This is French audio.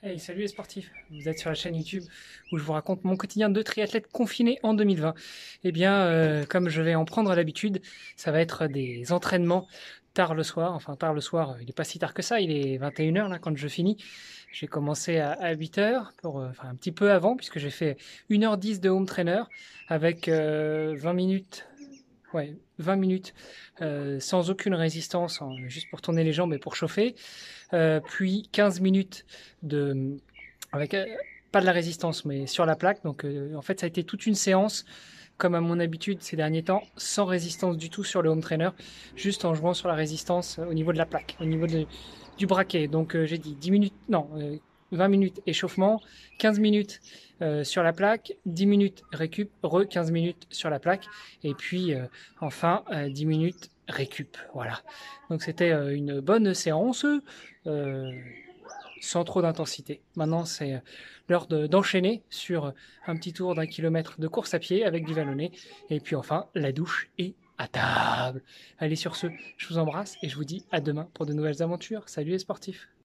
Hey, salut les sportifs, vous êtes sur la chaîne YouTube où je vous raconte mon quotidien de triathlète confiné en 2020. Eh bien, euh, comme je vais en prendre l'habitude, ça va être des entraînements tard le soir. Enfin, tard le soir, il n'est pas si tard que ça, il est 21h là quand je finis. J'ai commencé à, 8h, pour, euh, enfin un petit peu avant, puisque j'ai fait 1h10 de home trainer avec 20 euh, minutes ouais, 20 minutes euh, sans aucune résistance, juste pour tourner les jambes et pour chauffer. Euh, puis 15 minutes de, avec euh, pas de la résistance, mais sur la plaque. Donc en fait, ça a été toute une séance, comme à mon habitude ces derniers temps, sans résistance du tout sur le home trainer, juste en jouant sur la résistance au niveau de la plaque, au niveau du braquet. Donc j'ai dit 10 minutes, non, 20 minutes échauffement, 15 minutes euh, sur la plaque, 10 minutes récup, re 15 minutes sur la plaque, et puis euh, enfin 10 euh, minutes récup. Voilà. Donc c'était une bonne séance, sans trop d'intensité. Maintenant c'est l'heure d'enchaîner sur un petit tour d'un kilomètre de course à pied avec du vallonné, et puis enfin la douche et à table. Allez sur ce, je vous embrasse et je vous dis à demain pour de nouvelles aventures. Salut les sportifs